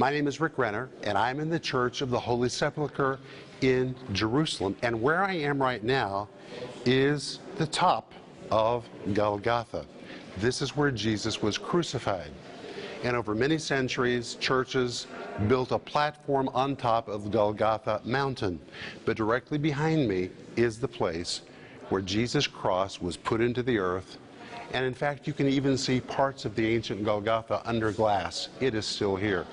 My name is Rick Renner, and I'm in the Church of the Holy Sepulchre in Jerusalem. And where I am right now is the top of Golgotha. This is where Jesus was crucified. And over many centuries, churches built a platform on top of Golgotha mountain. But directly behind me is the place where Jesus' cross was put into the earth. And in fact, you can even see parts of the ancient Golgotha under glass. It is still here.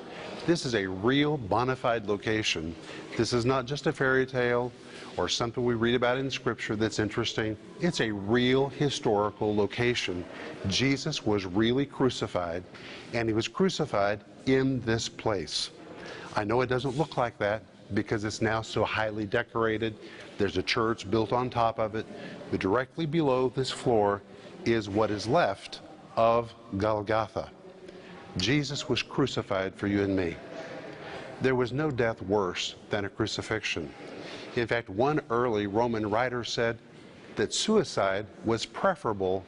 This is a real bona fide location. This is not just a fairy tale or something we read about in Scripture that's interesting. It's a real historical location. Jesus was really crucified, and he was crucified in this place. I know it doesn't look like that because it's now so highly decorated. There's a church built on top of it, but directly below this floor is what is left of Golgotha. Jesus was crucified for you and me. There was no death worse than a crucifixion. In fact, one early Roman writer said that suicide was preferable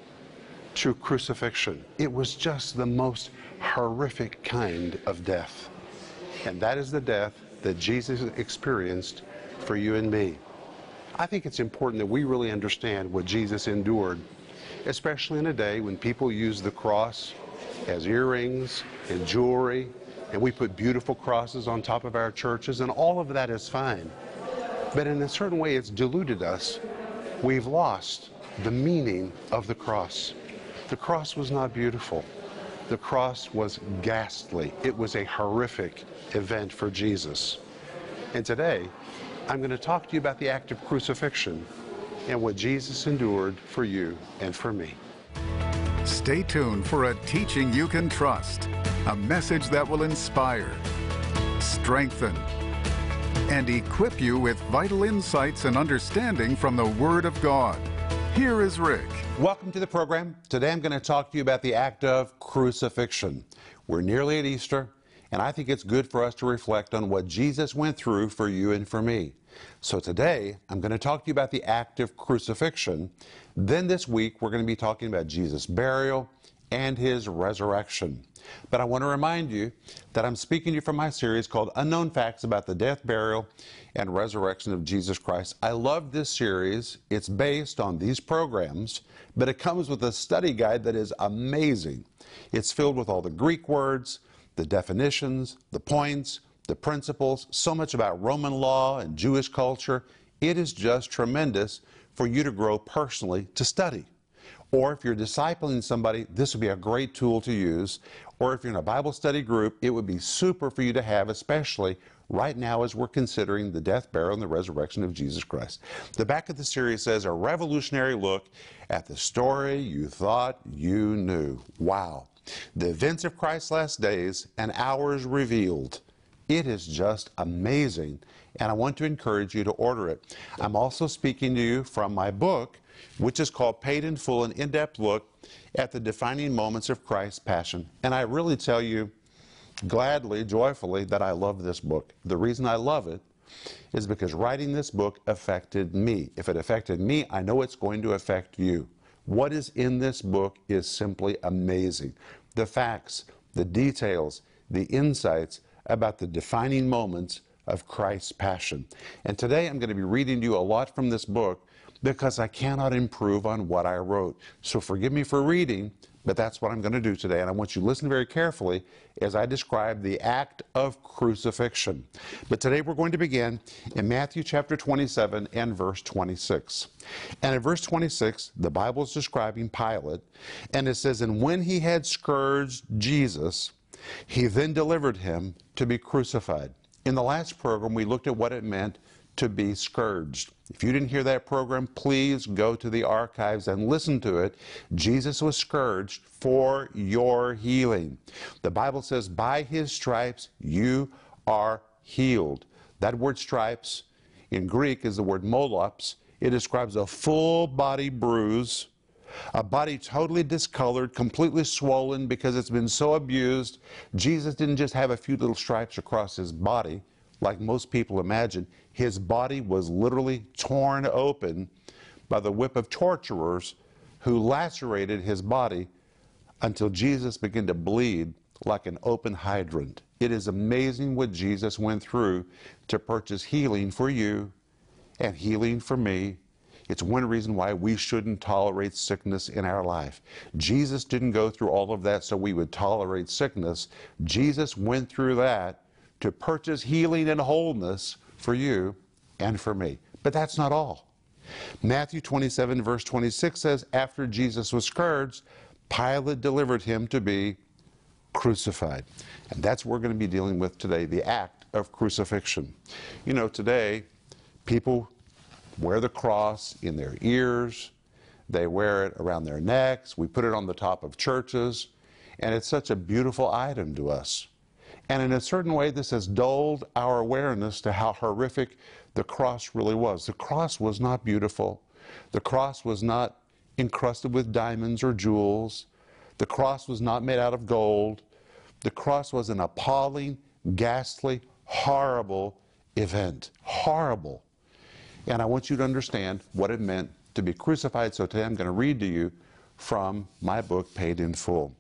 to crucifixion. It was just the most horrific kind of death. And that is the death that Jesus experienced for you and me. I think it's important that we really understand what Jesus endured, especially in a day when people use the cross as earrings and jewelry, and we put beautiful crosses on top of our churches, and all of that is fine. But in a certain way, it's deluded us. We've lost the meaning of the cross. The cross was not beautiful. The cross was ghastly. It was a horrific event for Jesus. And today, I'm going to talk to you about the act of crucifixion and what Jesus endured for you and for me. Stay tuned for a teaching you can trust, a message that will inspire, strengthen, and equip you with vital insights and understanding from the Word of God. Here is Rick. Welcome to the program. Today I'm going to talk to you about the act of crucifixion. We're nearly at Easter, and I think it's good for us to reflect on what Jesus went through for you and for me. So today I'm going to talk to you about the act of crucifixion. Then this week we're going to be talking about Jesus' burial and his resurrection. But I want to remind you that I'm speaking to you from my series called Unknown Facts about the Death, Burial, and Resurrection of Jesus Christ. I love this series. It's based on these programs, but it comes with a study guide that is amazing. It's filled with all the Greek words, the definitions, the points, the principles, so much about Roman law and Jewish culture. It is just tremendous for you to grow personally to study. Or if you're discipling somebody, this would be a great tool to use. Or if you're in a Bible study group, it would be super for you to have, especially right now as we're considering the death, burial, and the resurrection of Jesus Christ. The back of the series says a revolutionary look at the story you thought you knew. Wow. The events of Christ's last days and hours revealed. It is just amazing, and I want to encourage you to order it. I'm also speaking to you from my book, which is called Paid in Full An In Depth Look at the Defining Moments of Christ's Passion. And I really tell you, gladly, joyfully, that I love this book. The reason I love it is because writing this book affected me. If it affected me, I know it's going to affect you. What is in this book is simply amazing. The facts, the details, the insights about the defining moments of Christ's passion. And today I'm going to be reading to you a lot from this book because I cannot improve on what I wrote. So forgive me for reading, but that's what I'm going to do today. And I want you to listen very carefully as I describe the act of crucifixion. But today we're going to begin in Matthew chapter 27 and verse 26. And in verse 26, the Bible is describing Pilate, and it says, And when he had scourged Jesus, he then delivered him to be crucified. In the last program, we looked at what it meant to be scourged. If you didn't hear that program, please go to the archives and listen to it. Jesus was scourged for your healing. The Bible says, by his stripes you are healed. That word stripes in Greek is the word molops. It describes a full body bruise, a body totally discolored, completely swollen because it's been so abused. Jesus didn't just have a few little stripes across his body like most people imagine. His body was literally torn open by the whip of torturers who lacerated his body until Jesus began to bleed like an open hydrant. It is amazing what Jesus went through to purchase healing for you and healing for me. It's one reason why we shouldn't tolerate sickness in our life. Jesus didn't go through all of that so we would tolerate sickness. Jesus went through that to purchase healing and wholeness for you and for me. But that's not all. Matthew 27, verse 26 says, After Jesus was scourged, Pilate delivered him to be crucified. And that's what we're going to be dealing with today the act of crucifixion. You know, today, people wear the cross in their ears, they wear it around their necks, we put it on the top of churches, and it's such a beautiful item to us. And in a certain way, this has dulled our awareness to how horrific the cross really was. The cross was not beautiful. The cross was not encrusted with diamonds or jewels. The cross was not made out of gold. The cross was an appalling, ghastly, horrible event. Horrible. And I want you to understand what it meant to be crucified. So today I'm going to read to you from my book, Paid in Full.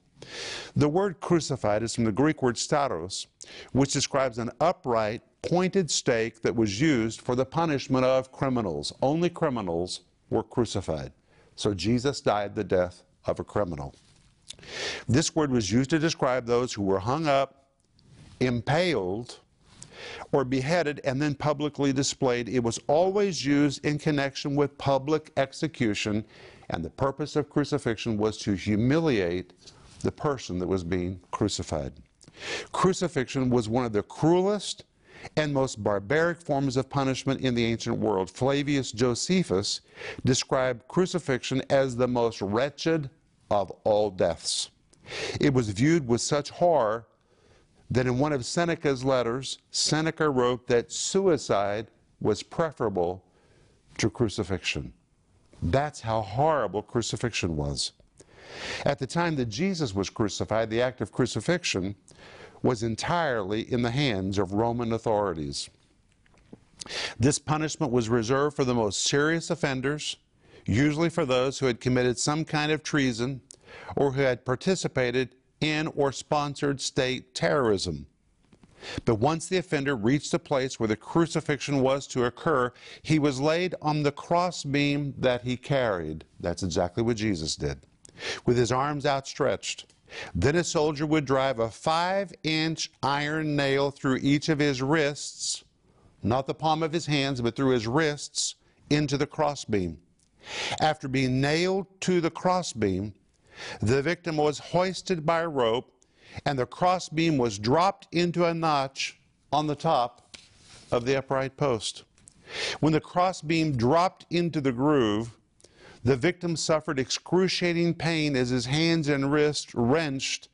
The word crucified is from the Greek word stauros, which describes an upright, pointed stake that was used for the punishment of criminals. Only criminals were crucified. So Jesus died the death of a criminal. This word was used to describe those who were hung up, impaled, or beheaded and then publicly displayed. It was always used in connection with public execution, and the purpose of crucifixion was to humiliate the person that was being crucified. Crucifixion was one of the cruelest and most barbaric forms of punishment in the ancient world. Flavius Josephus described crucifixion as the most wretched of all deaths. It was viewed with such horror that in one of Seneca's letters, Seneca wrote that suicide was preferable to crucifixion. That's how horrible crucifixion was. At the time that Jesus was crucified, the act of crucifixion was entirely in the hands of Roman authorities. This punishment was reserved for the most serious offenders, usually for those who had committed some kind of treason or who had participated in or sponsored state terrorism. But once the offender reached the place where the crucifixion was to occur, he was laid on the crossbeam that he carried. That's exactly what Jesus did, with his arms outstretched. Then a soldier would drive a five inch iron nail through each of his wrists, not the palm of his hands, but through his wrists, into the crossbeam. After being nailed to the crossbeam, the victim was hoisted by a rope, and the crossbeam was dropped into a notch on the top of the upright post. When the crossbeam dropped into the groove, the victim suffered excruciating pain as his hands and wrists wrenched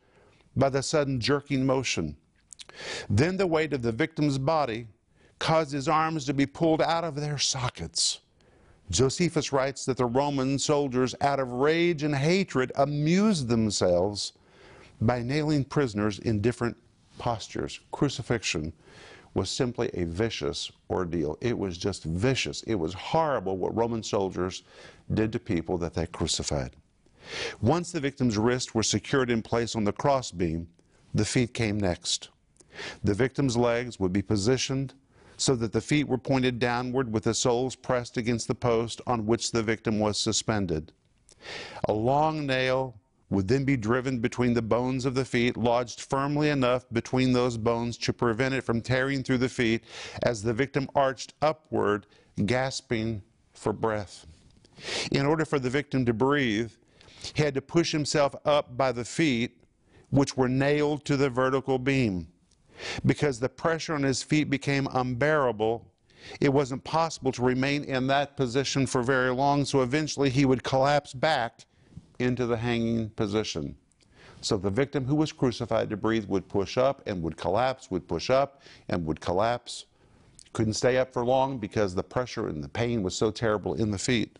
by the sudden jerking motion. Then the weight of the victim's body caused his arms to be pulled out of their sockets. Josephus writes that the Roman soldiers, out of rage and hatred, amused themselves by nailing prisoners in different postures. Crucifixion was simply a vicious ordeal. It was just vicious. It was horrible what Roman soldiers did to people that they crucified. Once the victim's wrists were secured in place on the crossbeam, the feet came next. The victim's legs would be positioned so that the feet were pointed downward with the soles pressed against the post on which the victim was suspended. A long nail would then be driven between the bones of the feet, lodged firmly enough between those bones to prevent it from tearing through the feet as the victim arched upward, gasping for breath. In order for the victim to breathe, he had to push himself up by the feet, which were nailed to the vertical beam. Because the pressure on his feet became unbearable, it wasn't possible to remain in that position for very long, so eventually he would collapse back into the hanging position. So the victim who was crucified to breathe would push up and would collapse, would push up and would collapse. Couldn't stay up for long because the pressure and the pain was so terrible in the feet.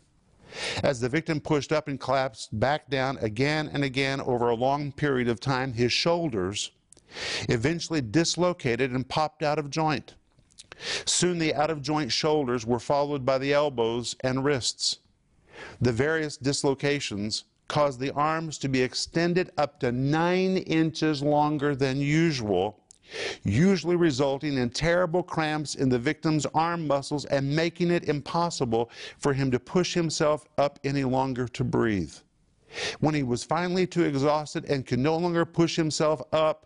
As the victim pushed up and collapsed back down again and again over a long period of time, his shoulders eventually dislocated and popped out of joint. Soon the out of joint shoulders were followed by the elbows and wrists. The various dislocations caused the arms to be extended up to nine inches longer than usual usually resulting in terrible cramps in the victim's arm muscles and making it impossible for him to push himself up any longer to breathe. When he was finally too exhausted and could no longer push himself up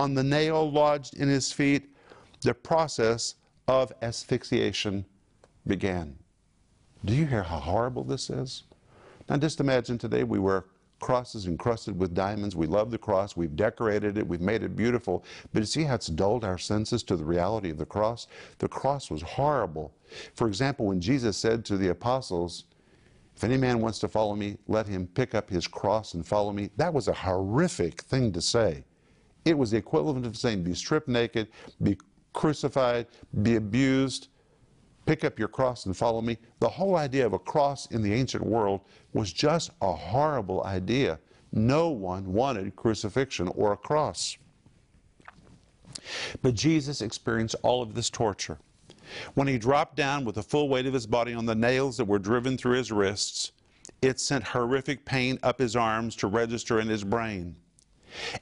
on the nail lodged in his feet, the process of asphyxiation began. Do you hear how horrible this is? Now just imagine today we wear crosses encrusted with diamonds. We love the cross. We've decorated it. We've made it beautiful. But you see how it's dulled our senses to the reality of the cross? The cross was horrible. For example, when Jesus said to the apostles, if any man wants to follow me, let him pick up his cross and follow me. That was a horrific thing to say. It was the equivalent of saying, be stripped naked, be crucified, be abused, pick up your cross and follow me. The whole idea of a cross in the ancient world was just a horrible idea. No one wanted crucifixion or a cross. But Jesus experienced all of this torture. When he dropped down with the full weight of his body on the nails that were driven through his wrists, it sent horrific pain up his arms to register in his brain.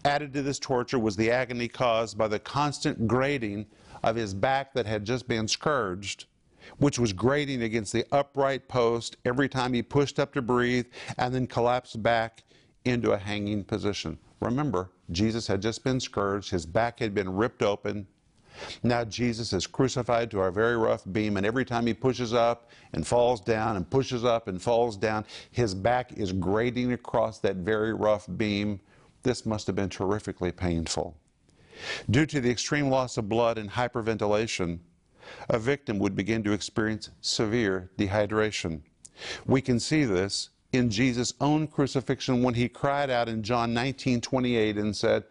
Added to this torture was the agony caused by the constant grating of his back that had just been scourged, which was grating against the upright post every time he pushed up to breathe and then collapsed back into a hanging position. Remember, Jesus had just been scourged, his back had been ripped open, now Jesus is crucified to our very rough beam, and every time he pushes up and falls down and pushes up and falls down, his back is grating across that very rough beam. This must have been terrifically painful. Due to the extreme loss of blood and hyperventilation, a victim would begin to experience severe dehydration. We can see this in Jesus' own crucifixion when he cried out in John 19 28 and said,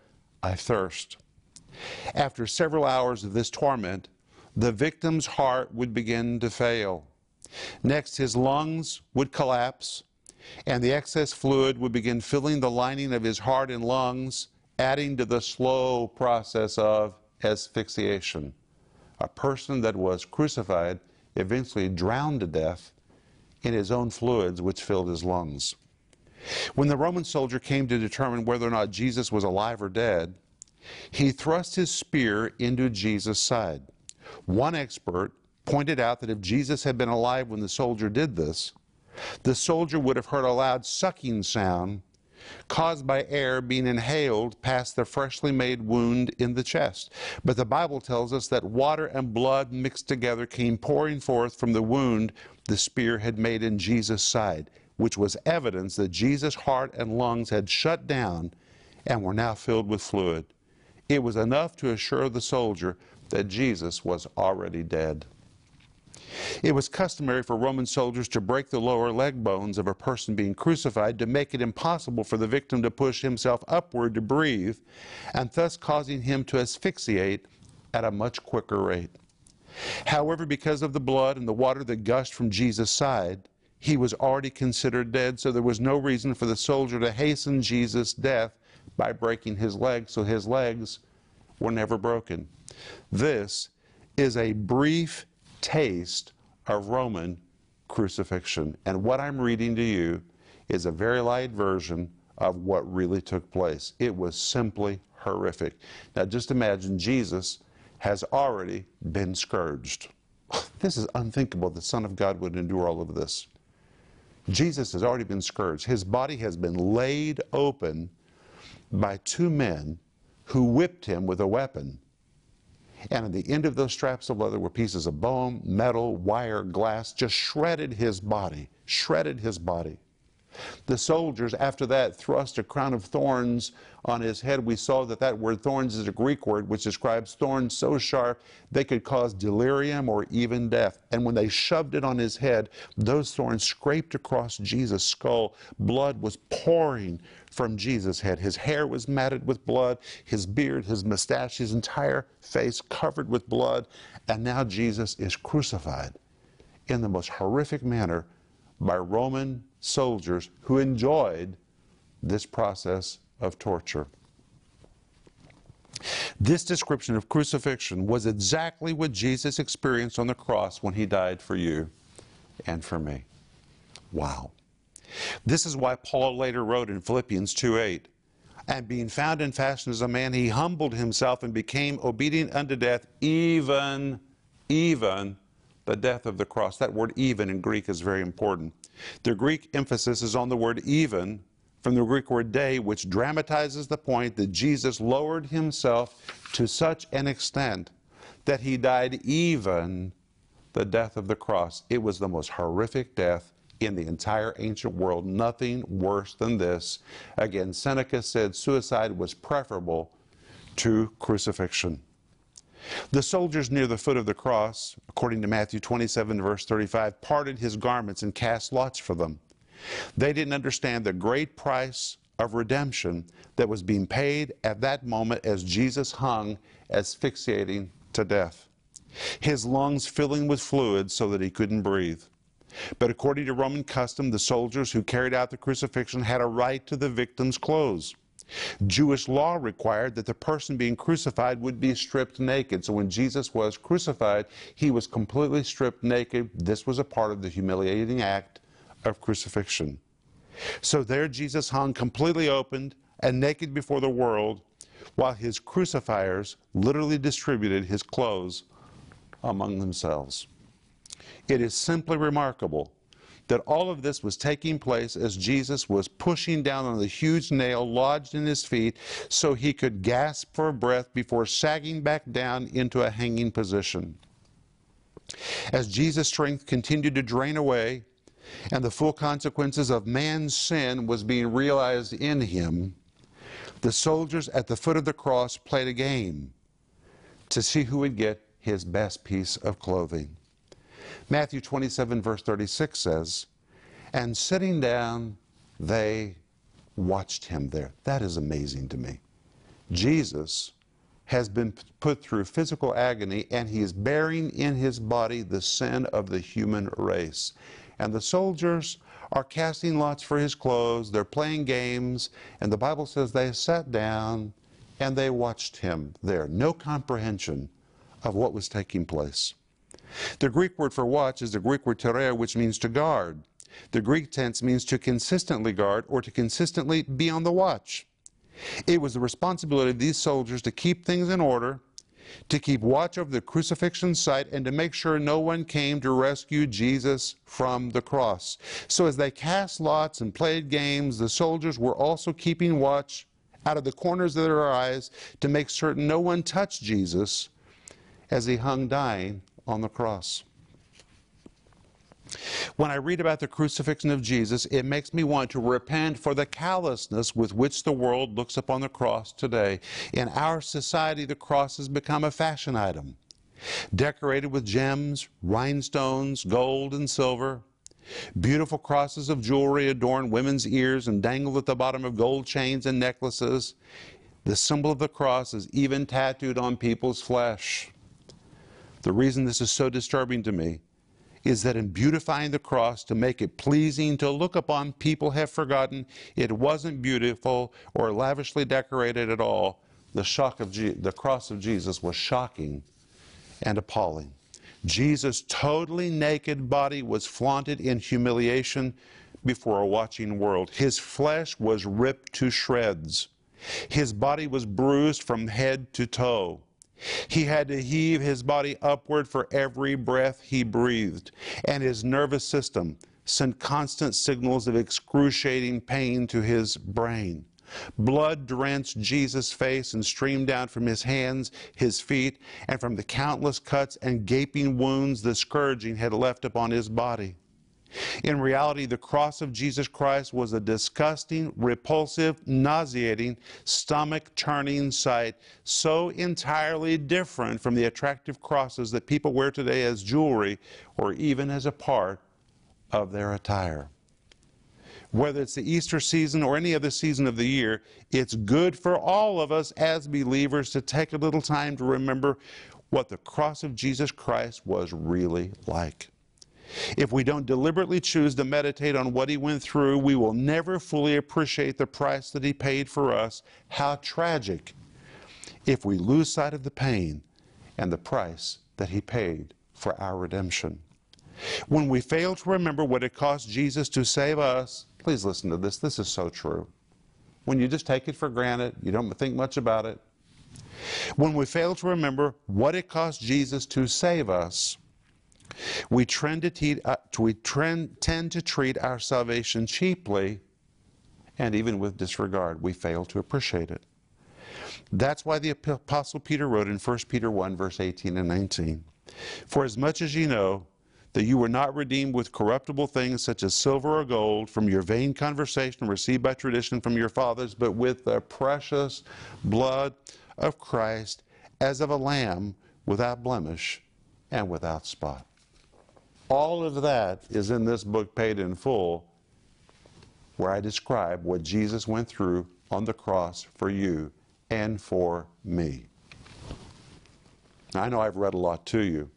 I thirst. After several hours of this torment, the victim's heart would begin to fail. Next, his lungs would collapse, and the excess fluid would begin filling the lining of his heart and lungs, adding to the slow process of asphyxiation. A person that was crucified eventually drowned to death in his own fluids, which filled his lungs. When the Roman soldier came to determine whether or not Jesus was alive or dead, he thrust his spear into Jesus' side. One expert pointed out that if Jesus had been alive when the soldier did this, the soldier would have heard a loud sucking sound caused by air being inhaled past the freshly made wound in the chest. But the Bible tells us that water and blood mixed together came pouring forth from the wound the spear had made in Jesus' side, which was evidence that Jesus' heart and lungs had shut down and were now filled with fluid. It was enough to assure the soldier that Jesus was already dead. It was customary for Roman soldiers to break the lower leg bones of a person being crucified to make it impossible for the victim to push himself upward to breathe, and thus causing him to asphyxiate at a much quicker rate. However, because of the blood and the water that gushed from Jesus' side, he was already considered dead, so there was no reason for the soldier to hasten Jesus' death by breaking his legs, so his legs were never broken. This is a brief taste of Roman crucifixion. And what I'm reading to you is a very light version of what really took place. It was simply horrific. Now just imagine Jesus has already been scourged. This is unthinkable. The Son of God would endure all of this. Jesus has already been scourged. His body has been laid open by two men who whipped him with a weapon. And at the end of those straps of leather were pieces of bone, metal, wire, glass, just shredded his body, shredded his body. The soldiers, after that, thrust a crown of thorns on his head. We saw that that word thorns is a Greek word which describes thorns so sharp they could cause delirium or even death. And when they shoved it on his head, those thorns scraped across Jesus' skull. Blood was pouring from Jesus' head. His hair was matted with blood, his beard, his mustache, his entire face covered with blood. And now Jesus is crucified in the most horrific manner by Roman soldiers who enjoyed this process of torture. This description of crucifixion was exactly what Jesus experienced on the cross when he died for you and for me. Wow. This is why Paul later wrote in Philippians 2:8, And being found in fashion as a man, he humbled himself and became obedient unto death, even, even the death of the cross. That word even in Greek is very important. The Greek emphasis is on the word even from the Greek word dei, which dramatizes the point that Jesus lowered himself to such an extent that he died even the death of the cross. It was the most horrific death in the entire ancient world. Nothing worse than this. Again, Seneca said suicide was preferable to crucifixion. The soldiers near the foot of the cross, according to Matthew 27, verse 35, parted his garments and cast lots for them. They didn't understand the great price of redemption that was being paid at that moment as Jesus hung asphyxiating to death. His lungs filling with fluid so that he couldn't breathe. But according to Roman custom, the soldiers who carried out the crucifixion had a right to the victim's clothes. Jewish law required that the person being crucified would be stripped naked. So when Jesus was crucified, he was completely stripped naked. This was a part of the humiliating act of crucifixion. So there Jesus hung completely opened and naked before the world, while his crucifiers literally distributed his clothes among themselves. It is simply remarkable that all of this was taking place as Jesus was pushing down on the huge nail lodged in his feet so he could gasp for breath before sagging back down into a hanging position. As Jesus' strength continued to drain away and the full consequences of man's sin was being realized in him, the soldiers at the foot of the cross played a game to see who would get his best piece of clothing. Matthew 27, verse 36 says, And sitting down, they watched him there. That is amazing to me. Jesus has been put through physical agony, and he is bearing in his body the sin of the human race. And the soldiers are casting lots for his clothes, they're playing games, and the Bible says they sat down and they watched him there. No comprehension of what was taking place. The Greek word for watch is the Greek word tereo, which means to guard. The Greek tense means to consistently guard or to consistently be on the watch. It was the responsibility of these soldiers to keep things in order, to keep watch over the crucifixion site, and to make sure no one came to rescue Jesus from the cross. So as they cast lots and played games, the soldiers were also keeping watch out of the corners of their eyes to make certain no one touched Jesus as he hung dying on the cross. When I read about the crucifixion of Jesus, it makes me want to repent for the callousness with which the world looks upon the cross today. In our society, the cross has become a fashion item, decorated with gems, rhinestones, gold, and silver. Beautiful crosses of jewelry adorn women's ears and dangle at the bottom of gold chains and necklaces. The symbol of the cross is even tattooed on people's flesh. The reason this is so disturbing to me is that in beautifying the cross to make it pleasing to look upon, people have forgotten it wasn't beautiful or lavishly decorated at all. The, shock of Je the cross of Jesus was shocking and appalling. Jesus' totally naked body was flaunted in humiliation before a watching world. His flesh was ripped to shreds. His body was bruised from head to toe. He had to heave his body upward for every breath he breathed, and his nervous system sent constant signals of excruciating pain to his brain. Blood drenched Jesus' face and streamed down from his hands, his feet, and from the countless cuts and gaping wounds the scourging had left upon his body. In reality, the cross of Jesus Christ was a disgusting, repulsive, nauseating, stomach churning sight, so entirely different from the attractive crosses that people wear today as jewelry or even as a part of their attire. Whether it's the Easter season or any other season of the year, it's good for all of us as believers to take a little time to remember what the cross of Jesus Christ was really like. If we don't deliberately choose to meditate on what he went through, we will never fully appreciate the price that he paid for us. How tragic if we lose sight of the pain and the price that he paid for our redemption. When we fail to remember what it cost Jesus to save us, please listen to this, this is so true. when you just take it for granted, you don't think much about it. When we fail to remember what it cost Jesus to save us, we, to te- uh, we tend to treat our salvation cheaply and even with disregard. We fail to appreciate it. That's why the Apostle Peter wrote in 1 Peter 1, verse 18 and 19 For as much as ye know that you were not redeemed with corruptible things such as silver or gold from your vain conversation received by tradition from your fathers, but with the precious blood of Christ as of a lamb without blemish and without spot. All of that is in this book, Paid in Full, where I describe what Jesus went through on the cross for you and for me. Now, I know I've read a lot to you,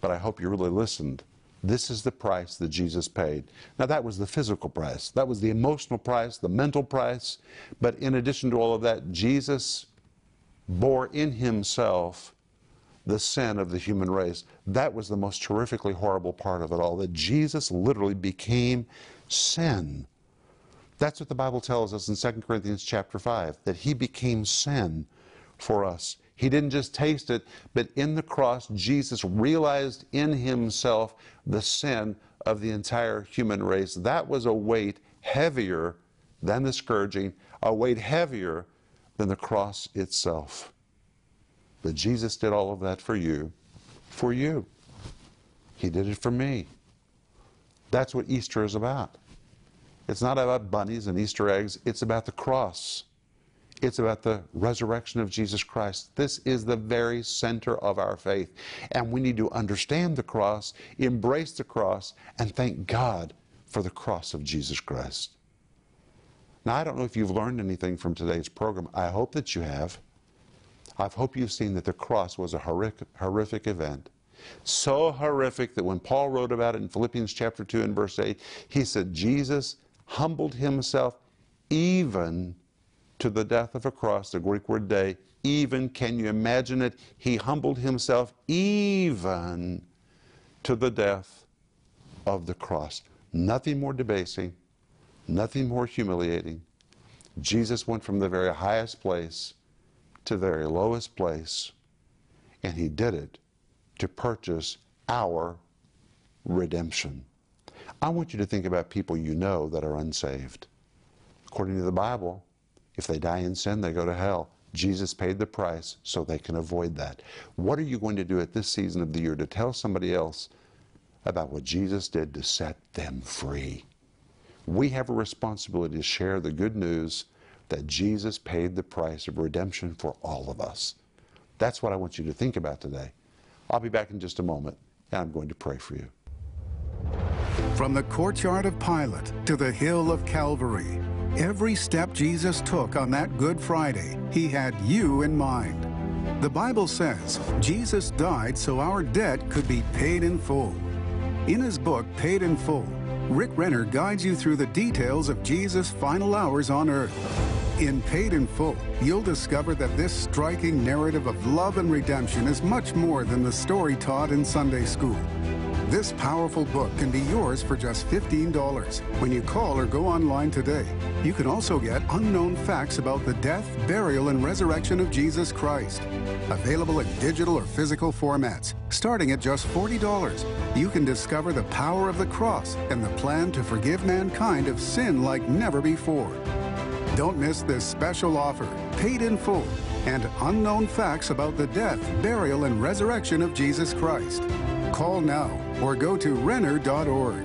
but I hope you really listened. This is the price that Jesus paid. Now, that was the physical price, that was the emotional price, the mental price. But in addition to all of that, Jesus bore in himself the sin of the human race. That was the most terrifically horrible part of it all, that Jesus literally became sin. That's what the Bible tells us in 2 Corinthians chapter 5, that he became sin for us. He didn't just taste it, but in the cross, Jesus realized in himself the sin of the entire human race. That was a weight heavier than the scourging, a weight heavier than the cross itself. But Jesus did all of that for you, for you. He did it for me. That's what Easter is about. It's not about bunnies and Easter eggs, it's about the cross. It's about the resurrection of Jesus Christ. This is the very center of our faith. And we need to understand the cross, embrace the cross, and thank God for the cross of Jesus Christ. Now, I don't know if you've learned anything from today's program. I hope that you have. I hope you've seen that the cross was a horrific, horrific event. So horrific that when Paul wrote about it in Philippians chapter 2 and verse 8, he said, Jesus humbled himself even to the death of a cross, the Greek word dei, even, can you imagine it? He humbled himself even to the death of the cross. Nothing more debasing, nothing more humiliating. Jesus went from the very highest place to the very lowest place, and he did it to purchase our redemption. I want you to think about people you know that are unsaved. According to the Bible, if they die in sin, they go to hell. Jesus paid the price so they can avoid that. What are you going to do at this season of the year to tell somebody else about what Jesus did to set them free? We have a responsibility to share the good news that Jesus paid the price of redemption for all of us. That's what I want you to think about today. I'll be back in just a moment, and I'm going to pray for you. From the courtyard of Pilate to the hill of Calvary, every step Jesus took on that Good Friday, he had you in mind. The Bible says Jesus died so our debt could be paid in full. In his book, Paid in Full, Rick Renner guides you through the details of Jesus' final hours on earth. In Paid in Full, you'll discover that this striking narrative of love and redemption is much more than the story taught in Sunday school. This powerful book can be yours for just $15 when you call or go online today. You can also get unknown facts about the death, burial, and resurrection of Jesus Christ. Available in digital or physical formats, starting at just $40. You can discover the power of the cross and the plan to forgive mankind of sin like never before. Don't miss this special offer, paid in full, and unknown facts about the death, burial, and resurrection of Jesus Christ. Call now or go to Renner.org.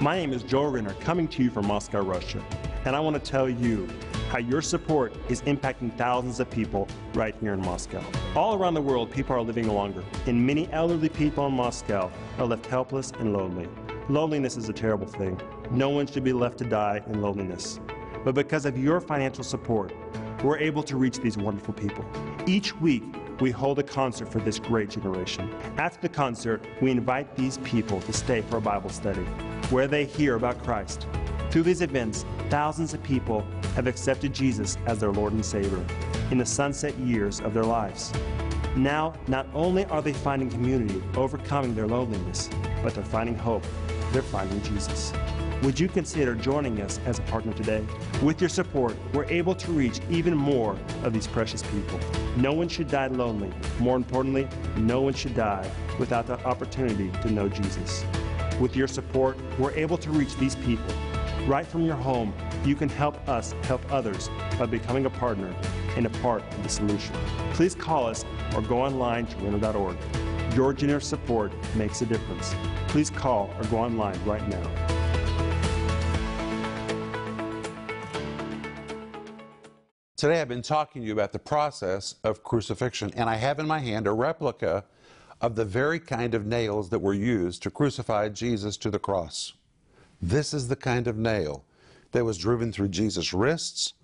My name is Joel Renner, coming to you from Moscow, Russia, and I want to tell you how your support is impacting thousands of people right here in Moscow. All around the world, people are living longer, and many elderly people in Moscow are left helpless and lonely. Loneliness is a terrible thing. No one should be left to die in loneliness. But because of your financial support, we're able to reach these wonderful people. Each week, we hold a concert for this great generation. After the concert, we invite these people to stay for a Bible study where they hear about Christ. Through these events, thousands of people have accepted Jesus as their Lord and Savior. in the sunset years of their lives. Now, not only are they finding community, overcoming their loneliness, but they're finding hope. They're finding Jesus. Would you consider joining us as a partner today? With your support, we're able to reach even more of these precious people. No one should die lonely. More importantly, no one should die without the opportunity to know Jesus. With your support, we're able to reach these people. Right from your home, you can help us help others by becoming a partner and a part of the solution. Please call us or go online to renner.org. Your generous support makes a difference. Please call or go online right now. Today I've been talking to you about the process of crucifixion, and I have in my hand a replica of the very kind of nails that were used to crucify Jesus to the cross. This is the kind of nail that was driven through Jesus' wrists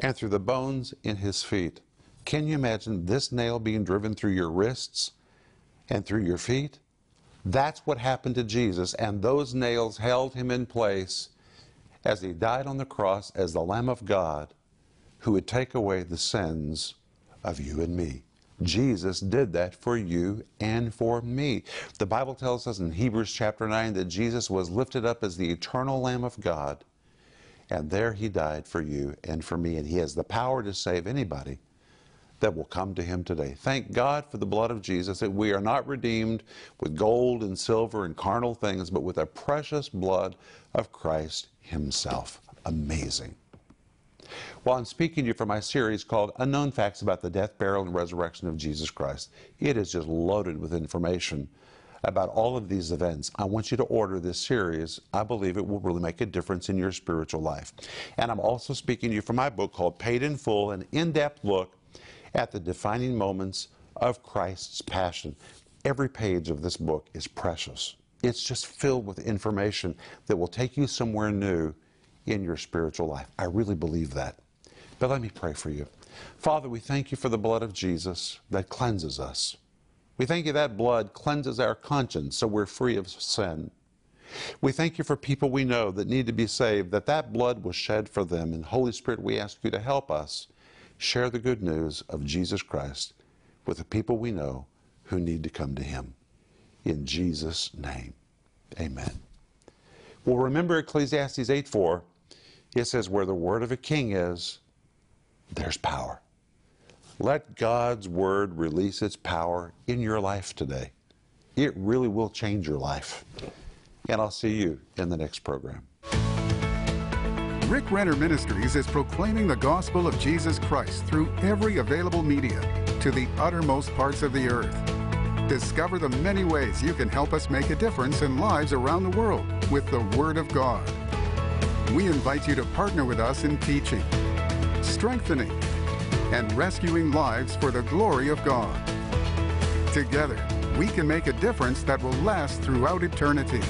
and through the bones in his feet. Can you imagine this nail being driven through your wrists and through your feet? That's what happened to Jesus, and those nails held him in place as he died on the cross as the Lamb of God who would take away the sins of you and me. Jesus did that for you and for me. The Bible tells us in Hebrews chapter 9 that Jesus was lifted up as the eternal Lamb of God, and there he died for you and for me, and he has the power to save anybody that will come to him today. Thank God for the blood of Jesus that we are not redeemed with gold and silver and carnal things, but with the precious blood of Christ himself. Amazing. Well, I'm speaking to you from my series called Unknown Facts About the Death, Burial, and Resurrection of Jesus Christ. It is just loaded with information about all of these events. I want you to order this series. I believe it will really make a difference in your spiritual life. And I'm also speaking to you from my book called Paid in Full, an in depth look at the defining moments of Christ's passion. Every page of this book is precious. It's just filled with information that will take you somewhere new in your spiritual life. I really believe that. But let me pray for you. Father, we thank you for the blood of Jesus that cleanses us. We thank you that blood cleanses our conscience so we're free of sin. We thank you for people we know that need to be saved, that that blood was shed for them. And Holy Spirit, we ask you to help us share the good news of Jesus Christ with the people we know who need to come to him. In Jesus' name, amen. Well, remember Ecclesiastes 8 4 it says, where the word of a king is, there's power. Let God's word release its power in your life today. It really will change your life. And I'll see you in the next program. Rick Renner Ministries is proclaiming the gospel of Jesus Christ through every available media to the uttermost parts of the earth. Discover the many ways you can help us make a difference in lives around the world with the Word of God we invite you to partner with us in teaching, strengthening, and rescuing lives for the glory of God. Together, we can make a difference that will last throughout eternity.